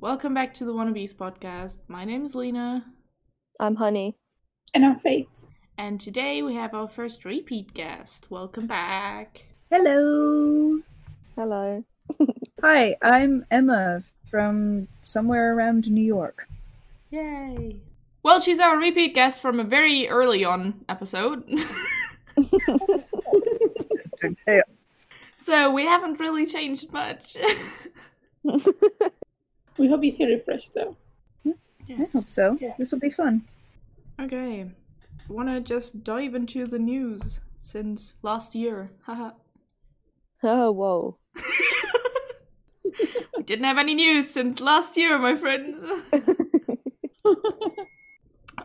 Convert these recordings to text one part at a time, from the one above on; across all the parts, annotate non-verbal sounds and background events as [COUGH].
guys, welcome back to the WannaBees podcast. My name is Lena, I'm Honey. And I'm Fate. and today we have our first repeat guest. Welcome back. Hello. Hello. [LAUGHS] Hi, I'm Emma from somewhere around New York. Yay! Well, she's our repeat guest from a very early on episode, [LAUGHS] [LAUGHS] so we haven't really changed much. We hope you feel refreshed though. I hope so. Yes. This will be fun. Okay. Wanna just dive into the news since last year? [LAUGHS] Haha. Oh, whoa. [LAUGHS] [LAUGHS] we didn't have any news since last year, my friends.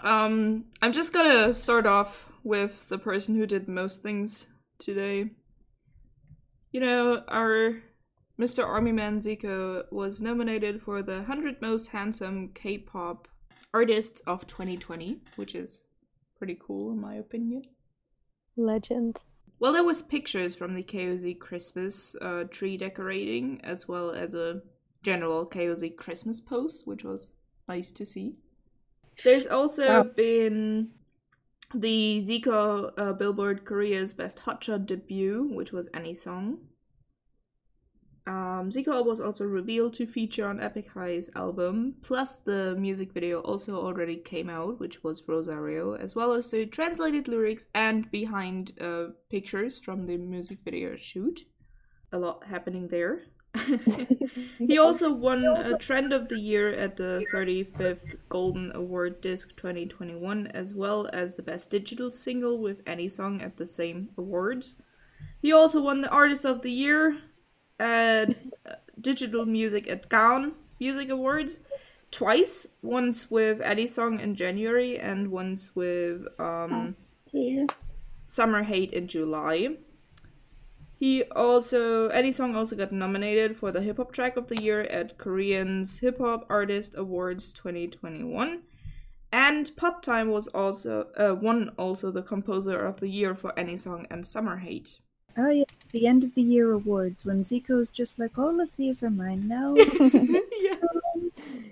um, I'm just gonna start off with the person who did most things today. You know, our Mr. Army Man Zico was nominated for the 100 Most Handsome K-pop Artists of 2020, which is pretty cool in my opinion. Legend. Well, there was pictures from the KOZ Christmas uh, tree decorating, as well as a general KOZ Christmas post, which was nice to see. There's also Wow. been the Zico uh, Billboard Korea's Best Hotshot debut, which was Any Song. Um, Zico was also revealed to feature on Epic High's album, plus the music video also already came out, which was Rosario, as well as the translated lyrics and behind uh, pictures from the music video shoot. A lot happening there. [LAUGHS] he also won a Trend of the Year at the 35th Golden Award Disc 2021, as well as the Best Digital Single with Any Song at the same awards. He also won the Artist of the Year uh, Digital Music at Gaon Music Awards twice. Once with Any Song in January and once with um, Here. Summer Hate in July. He also Any Song also got nominated for the Hip Hop Track of the Year at Korean's Hip Hop Artist Awards 2021. And Pop Time was also uh, won also the Composer of the Year for Any Song and Summer Hate. Oh yes, the end of the year awards when Zico's just like all of these are mine now. [LAUGHS] yes.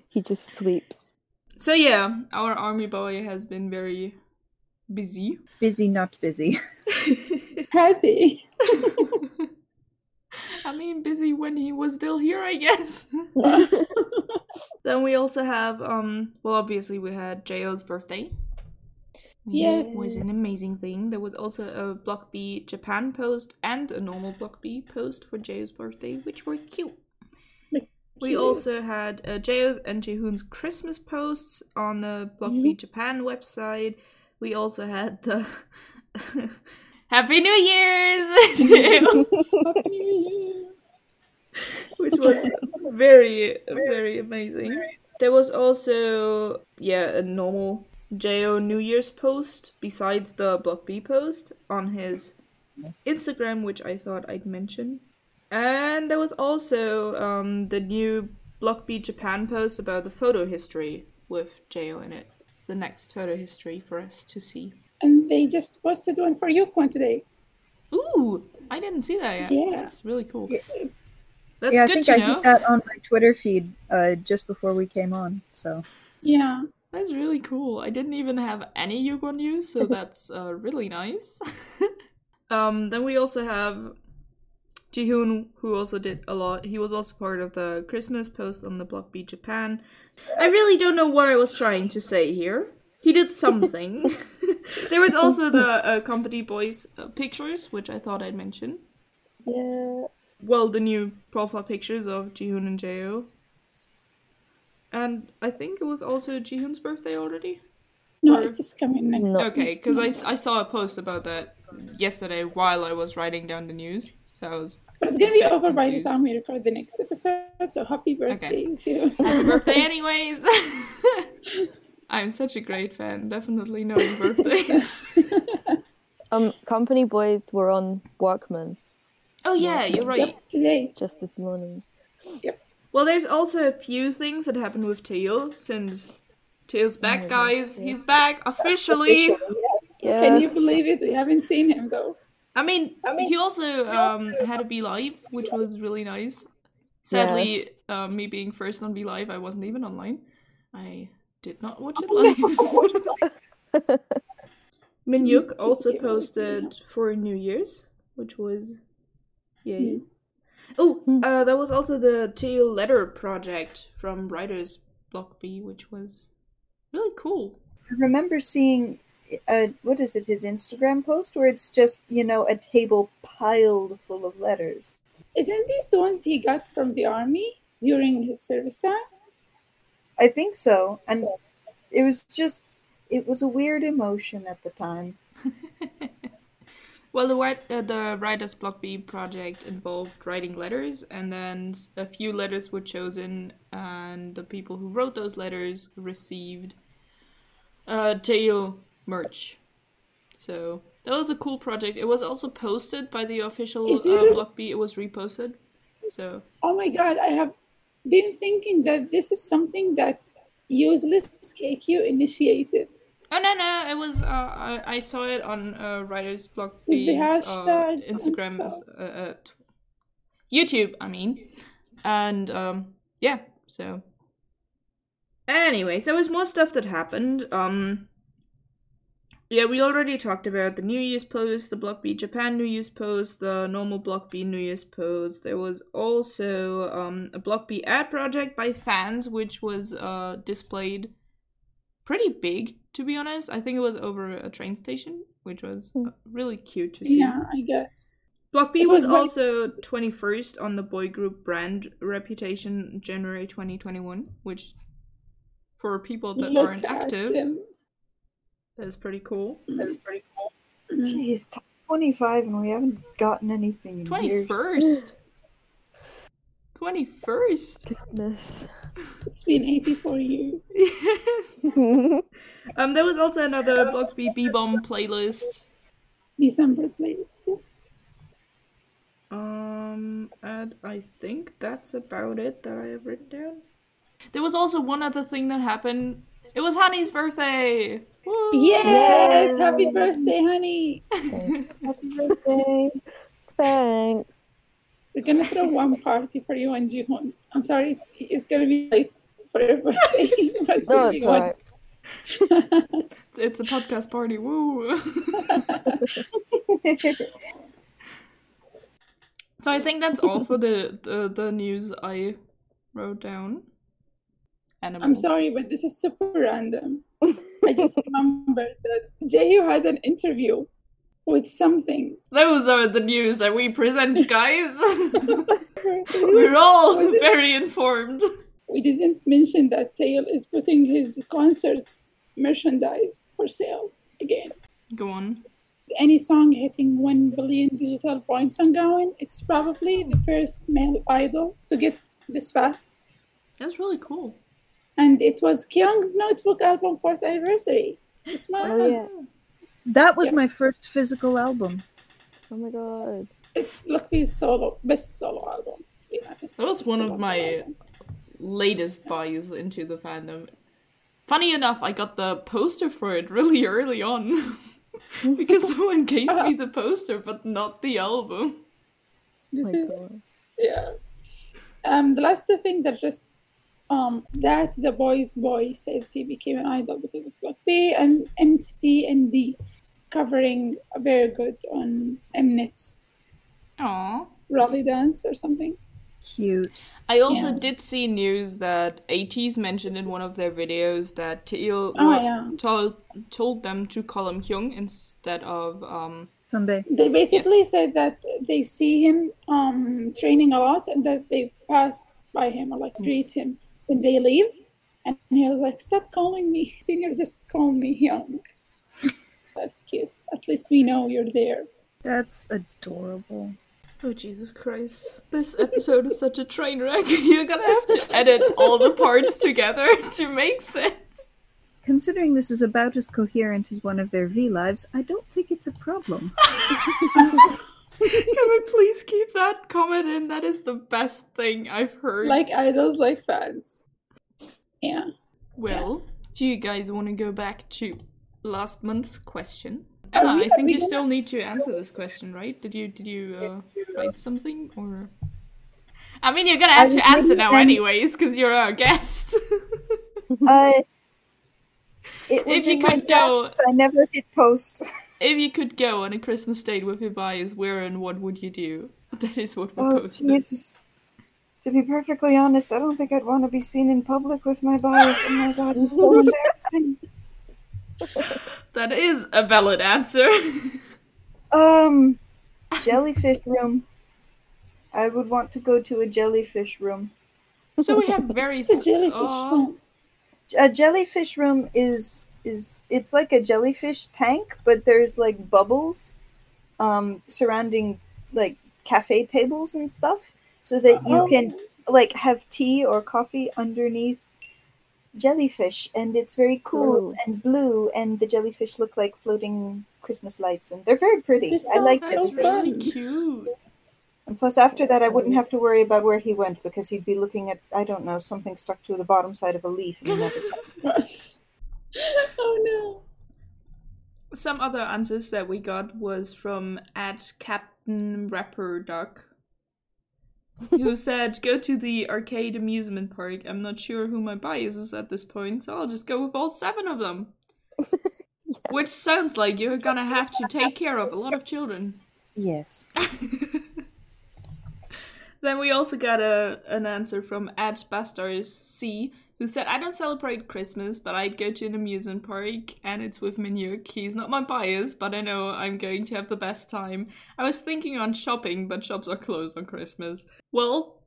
He just sweeps. So yeah, our army boy has been very busy. busy, not busy. [LAUGHS] Has he? [LAUGHS] I mean, busy when he was still here, I guess. then we also have, um, well, obviously we had Jo.'s birthday. Yes. It was an amazing thing. There was also a Block B Japan post and a normal Block B post for Jo.'s birthday, which were cute. We Cute. also had uh, Jo.'s and Jihoon's Christmas posts on the Block B Japan website. We also had the [LAUGHS] Happy New Year's video, [LAUGHS] Happy New Year. which was very, very amazing. There was also, yeah, a normal Jo New Year's post besides the Block B post on his Instagram, which I thought I'd mention. And there was also um, the new Block B Japan post about the photo history with Jo in it. It's the next photo history for us to see. And they just posted one for U-Kwon today. Ooh, I didn't see that yet. Yeah. That's really cool. That's yeah, I good think to I know. hit that on my Twitter feed uh, just before we came on. So Yeah. That's really cool. I didn't even have any Yugo news, so [LAUGHS] that's uh, really nice. [LAUGHS] um, then we also have Jihoon, who also did a lot. He was also part of the Christmas post on the Block B Japan. I really don't know what I was trying to say here. He did something. [LAUGHS] there was also the uh, Company Boys uh, pictures, which I thought I'd mention. Yeah. Well, the new profile pictures of Jihoon and Jo. And I think it was also Jihoon's birthday already. No, Or- it's just coming next. No. Okay, because I. I saw a post about that yesterday while I was writing down the news. So I was But it's gonna be bit over by the time we record the next episode. So happy birthday to you. happy [LAUGHS] birthday, anyways. [LAUGHS] I'm such a great fan, definitely knowing birthdays. [LAUGHS] Um, company boys were on Workman oh yeah, you're right. Yep, today. just this morning. Well, there's also a few things that happened with Taeil since Taeil's back, my guys. God, He's back officially. Yes. Can you believe it? We haven't seen him though. I mean, he also um had a V Live, which was really nice. Sadly, Yes. uh, me being first on V Live, I wasn't even online. I did not watch it [LAUGHS] live. Minhyuk [LAUGHS] also posted for New Year's, which was yay. Oh, Hmm. uh, there was also the Taeil Letter project from Writers Block B, which was really cool. I remember seeing, uh, what is it, his Instagram post where it's just, you know, a table piled full of letters. Isn't these the ones he got from the army during his service time? I think so. And it was just, it was a weird emotion at the time. [LAUGHS] Well, the uh, the Writers Block B project involved writing letters, and then a few letters were chosen, and the people who wrote those letters received uh, Taeil merch. So that was a cool project. It was also posted by the official uh. Block B. It was reposted. So Oh my god, I have been thinking that this is something that useless KQ initiated. Oh no no! It was uh, I, I saw it on uh, Writers the B's uh, Instagram, uh, uh, YouTube. I mean, and um, yeah. So, anyways, there was more stuff that happened. Um, yeah, we already talked about the New Year's post, the Block B Japan New Year's post, the normal Block B New Year's post. There was also um, a Block B ad project by fans, which was uh, displayed pretty big, to be honest. I think it was over a train station, which was uh, really cute to see. Yeah, I guess. Block B was, was like- also 21st on the boy group brand reputation January 2021, which for people that Look aren't active them. is pretty cool. That's pretty cool. Mhm. Jeez, top 25 and we haven't gotten anything in years. 21st. 21st. [GASPS] Goodness. It's been 84 years. [LAUGHS] Yes. [LAUGHS] Um, there was also another Block B B Bomb playlist. December playlist. Um, and I think that's about it that I have written down. There was also one other thing that happened. It was Honey's birthday. Woo! Yes! Happy birthday, honey! Happy birthday. [LAUGHS] Thanks. We're gonna throw one party for you and Jihoon. I'm sorry, it's it's gonna be late for everybody. [LAUGHS] it's No, it's be alright. It's, it's a podcast party. Woo! [LAUGHS] so I think that's all for the, the, the news I wrote down. Animal. I'm sorry, but this is super random. I just [LAUGHS] remembered that Jaehyo had an interview with something. Those are the news that we present, [LAUGHS] guys. [LAUGHS] We We're all very informed. we didn't mention that Taeil is putting his concerts merchandise for sale again. Go on. Any song hitting 1 billion digital points on Gaon, it's probably the first male idol to get this fast. That's really cool. And it was Kyung's Notebook album fourth anniversary. This month. Oh, yeah. That was Yeah. my first physical album. Oh my god. It's Lucky's solo, best solo album, to be honest. That was one of my album. latest buys into the fandom. Funny enough, I got the poster for it really early on. [LAUGHS] because [LAUGHS] someone gave me the poster, but not the album. This my is god. yeah. Um, the last two things are just um that the boy's boy says he became an idol because of Block B and MC and D covering a very good on Mnet's Aww. rally dance or something. Cute. I also Yeah. did see news that ATEEZ mentioned in one of their videos that Taeil Oh, yeah. told told them to call him Hyung instead of um Someday. They basically said that they see him um training a lot and that they pass by him or like greet him when they leave. And he was like, Stop calling me [LAUGHS] senior, just call me hyung. [LAUGHS] That's cute. At least we know you're there. That's adorable. Oh Jesus Christ. This episode is such a train wreck. [LAUGHS] You're gonna have to edit all the parts together to make sense. Considering this is about as coherent as one of their V lives, I don't think it's a problem. [LAUGHS] Can we please keep that comment in? That is the best thing I've heard. Like idols, like fans. Yeah. well, do you guys want to go back to last month's question? Emma, we- I think you still need to answer this question, right? Did you did you uh, write something or? I mean, you're gonna have to answer now, anyways, because you're our guest. [LAUGHS] Uh, [LAUGHS] it was If you could go- I never hit post. If you could go on a Christmas date with your bias, where and what would you do? [LAUGHS] That is what we Oh, posted. Jesus. To be perfectly honest, I don't think I'd want to be seen in public with my bias. Oh my god, it's so [LAUGHS] embarrassing. That is a valid answer. Um, [LAUGHS] jellyfish room. I would want to go to a jellyfish room. so we have very. The s- jellyfish Aw. room. A jellyfish room is is it's like a jellyfish tank, but there's like bubbles um surrounding like cafe tables and stuff so that you Oh. can like have tea or coffee underneath jellyfish and it's very cool Ooh. and blue and the jellyfish look like floating christmas lights and they're very pretty i like sounds That's so jellyfish really cute. and plus after that i wouldn't have to worry about where he went because he'd be looking at i don't know something stuck to the bottom side of a leaf in another [LAUGHS] time [LAUGHS] oh no. Some other answers that we got was from at Captain Rapper Duck, who [LAUGHS] said, "Go to the arcade amusement park." I'm not sure who my bias is at this point, so I'll just go with all seven of them. [LAUGHS] Which sounds like you're gonna have to take care of a lot of children. yes Then we also got a an answer from at Bastars C, who said, "I don't celebrate Christmas, but I'd go to an amusement park, and it's with Minhyuk. He's not my bias, but I know I'm going to have the best time. I was thinking on shopping, but shops are closed on Christmas. Well,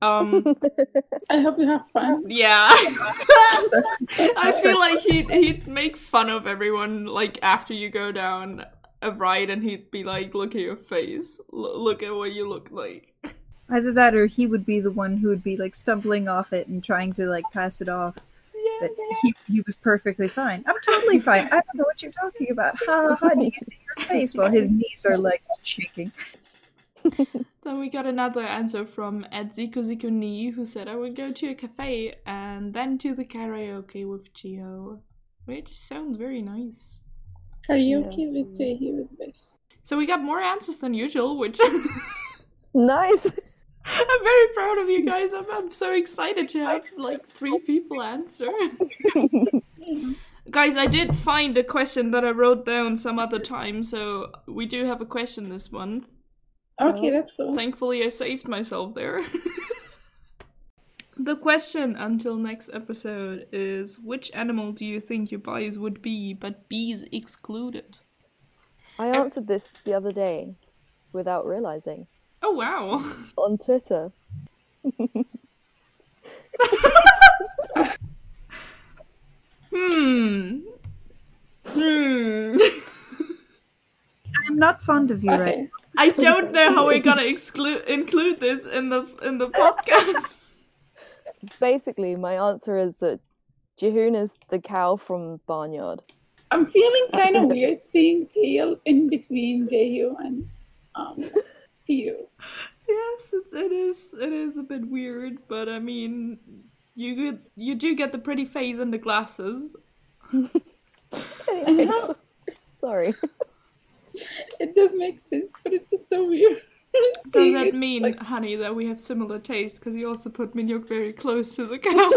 um, [LAUGHS] I hope you have fun. yeah, [LAUGHS] I feel like he'd he'd make fun of everyone like after you go down a ride, and he'd be like, "Look at your face. L- look at what you look like." [LAUGHS] Either that or he would be the one who would be like stumbling off it and trying to like pass it off. Yeah. That he, he was perfectly fine. I'm totally fine. I don't know what you're talking about. Ha ha ha. Do you see your face? While his knees are like shaking. [LAUGHS] Then we got another answer from at Zico Zico Ni, who said I would go to a cafe and then to the karaoke with Gio. Which sounds very nice. Karaoke with Jay with this. So we got more answers than usual, which nice. [LAUGHS] [LAUGHS] I'm very proud of you guys. I'm, I'm so excited to have [LAUGHS] like three people answer. [LAUGHS] guys, I did find a question that I wrote down some other time, so we do have a question this month. Okay, that's cool. Thankfully, I saved myself there. the question until next episode is which animal do you think your bias would be, but bees excluded? I answered this the other day without realizing Oh, wow. on Twitter. Hmm. Hmm. I'm not fond of you right Okay. I don't know how we're gonna exclude include this in the in the podcast. Basically, my answer is that Jihoon is the cow from Barnyard. I'm feeling kind of weird seeing Taeil in between Jaehyo and um P.O. yes, it's, it is. It is a bit weird, but I mean, you get you do get the pretty face and the glasses. Anyway, know. sorry. It does make sense, but it's just so weird. [LAUGHS] Does Seeing that mean, like, honey, that we have similar taste? Because you also put Minhyuk very close to the cow.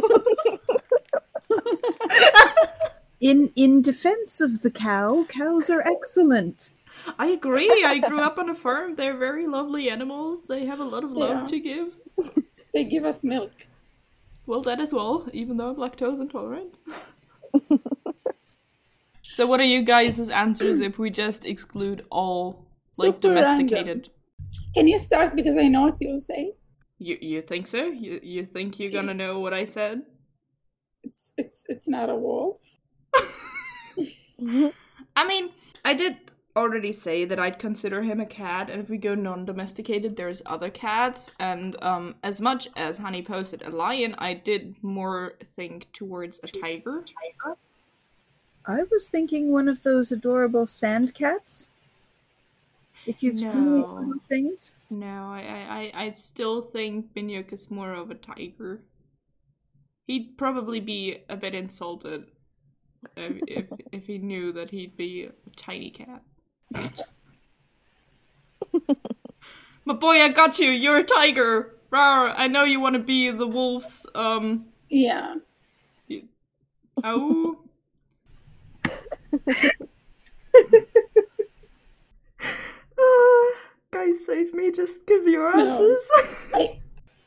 [LAUGHS] In in defense of the cow, cows are excellent. I agree. I grew up on a farm. They're very lovely animals. They have a lot of love Yeah. to give. [LAUGHS] they give us milk. Well, that as well, even though I'm lactose intolerant. [LAUGHS] so, what are you guys' answers if we just exclude all like Super random. domesticated? Can you start because I know what you'll say. You you think so? You you think you're gonna know what I said? It's it's it's not a wolf. [LAUGHS] I mean, I did already say that I'd consider him a cat, and if we go non-domesticated, there's other cats, and um, as much as Honey posted a lion, I did more think towards a tiger. I was thinking one of those adorable sand cats. If you've seen these No. little things. No, I I I I still think Binyuk is more of a tiger. He'd probably be a bit insulted if if, if he knew that he'd be a tiny cat. [LAUGHS] My boy, I got you. You're a tiger. Rar, I know you want to be the wolves. Um, Yeah. oh. [LAUGHS] Ah, guys, save me. Just give your No. answers. [LAUGHS] I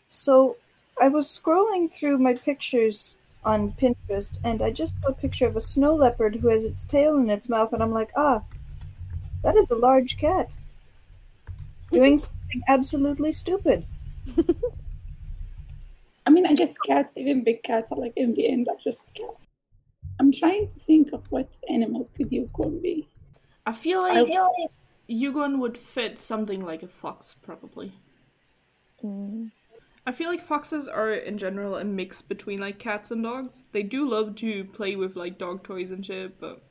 So I was scrolling through my pictures on Pinterest and I just saw a picture of a snow leopard who has its tail in its mouth and I'm like, ah, that is a large cat. Doing something absolutely stupid. [LAUGHS] I mean, I guess cats, even big cats, are like in the end are just cats. I'm trying to think of what animal could U-Kwon be. I feel like U-Kwon would fit something like a fox, probably. Mm. I feel like foxes are in general a mix between like cats and dogs. They do love to play with like dog toys and shit, but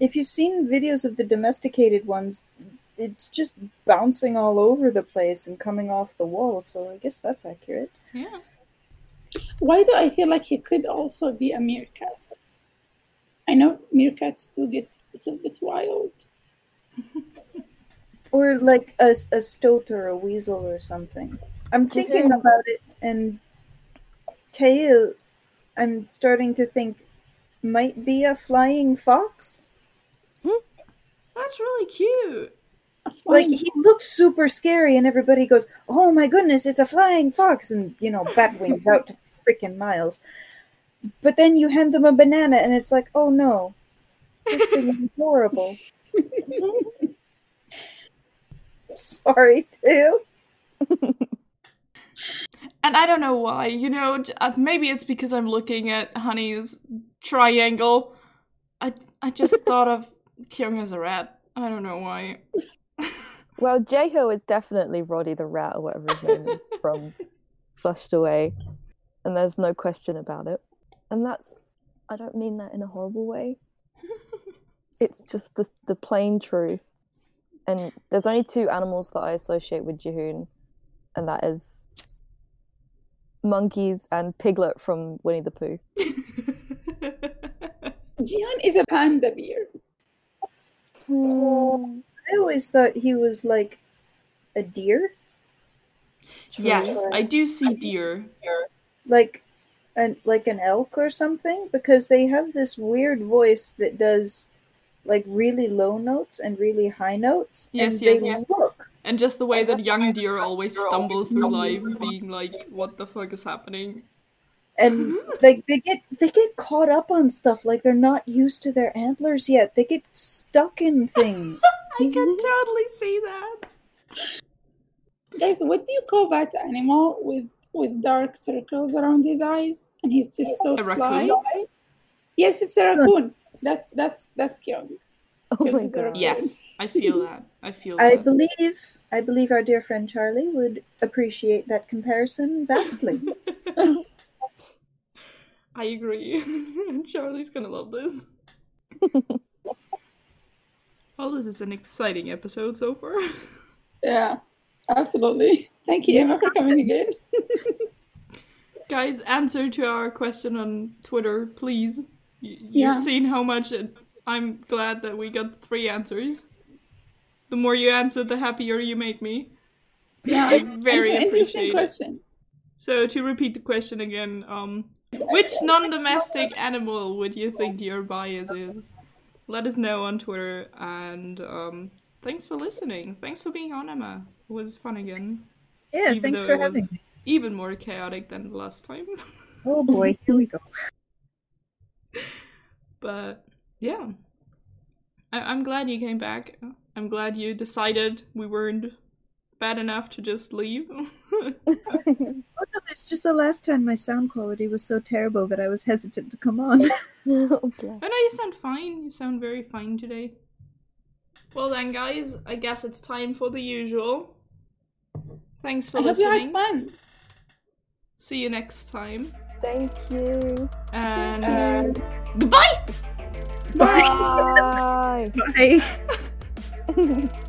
If you've seen videos of the domesticated ones, it's just bouncing all over the place and coming off the wall, so I guess that's accurate. yeah. Why do I feel like he could also be a meerkat? I know meerkats do get a little bit wild. [LAUGHS] Or like a, a stoat or a weasel or something. I'm thinking about it, and Taeil, I'm starting to think might be a flying fox. That's really cute. Like he looks super scary, and everybody goes, "Oh my goodness, it's a flying fox!" And you know, bat wings [LAUGHS] out to freaking miles. But then you hand them a banana, and it's like, "Oh no, this thing is horrible." [LAUGHS] Sorry, Taeil. [LAUGHS] And I don't know why, you know, uh, maybe it's because I'm looking at Honey's triangle. I I just thought of Kyung is a rat. I don't know why. [LAUGHS] Well, Jaehyo is definitely Roddy the Rat or whatever his name is [LAUGHS] from Flushed Away, and there's no question about it. And that's, I don't mean that in a horrible way. [LAUGHS] It's just the the plain truth. And there's only two animals that I associate with Jihoon, and that is monkeys and Piglet from Winnie the Pooh. Jihan is a panda bear. Hmm, I always thought he was like a deer, yes, I do see deer. like an like an elk or something, because they have this weird voice that does like really low notes and really high notes. Yes, and they yes. look And just the way that young deer always stumbles through life, being like, "What the fuck is happening?" And mm-hmm. like they get they get caught up on stuff like they're not used to their antlers yet. They get stuck in [LAUGHS] things. I can mm-hmm. totally see that. Guys, what do you call that animal with with dark circles around his eyes and he's just so A sly? raccoon? Yes, it's a raccoon. That's that's that's Kyung. Oh my Is there a- god. Yes, I feel that. I feel I that. believe I believe our dear friend Charlie would appreciate that comparison vastly. [LAUGHS] I agree. [LAUGHS] Charlie's gonna love this. [LAUGHS] well, this is an exciting episode so far. [LAUGHS] Yeah, absolutely. Thank you, Emma, for coming again. Guys, answer to our question on Twitter, please. Y- You've Yeah. seen how much it, I'm glad that we got three answers. The more you answer, the happier you make me. Yeah, Very it's an interesting appreciate it. question. So to repeat the question again, um, which non-domestic animal would you think your bias is? Let us know on Twitter, and um, thanks for listening. Thanks for being on, Emma. It was fun again. Yeah, Even thanks for having me. Even more chaotic than the last time. [LAUGHS] Oh boy, here we go. but yeah, I- I'm glad you came back. I'm glad you decided we weren't bad enough to just leave. [LAUGHS] Oh no, it's just the last time my sound quality was so terrible that I was hesitant to come on. [LAUGHS] oh, bless. I know you sound fine. You sound very fine today. Well then, guys, I guess it's time for the usual. Thanks for I hope you had listening. fun. See you next time. Thank you. And uh, goodbye. Bye. [LAUGHS] Bye.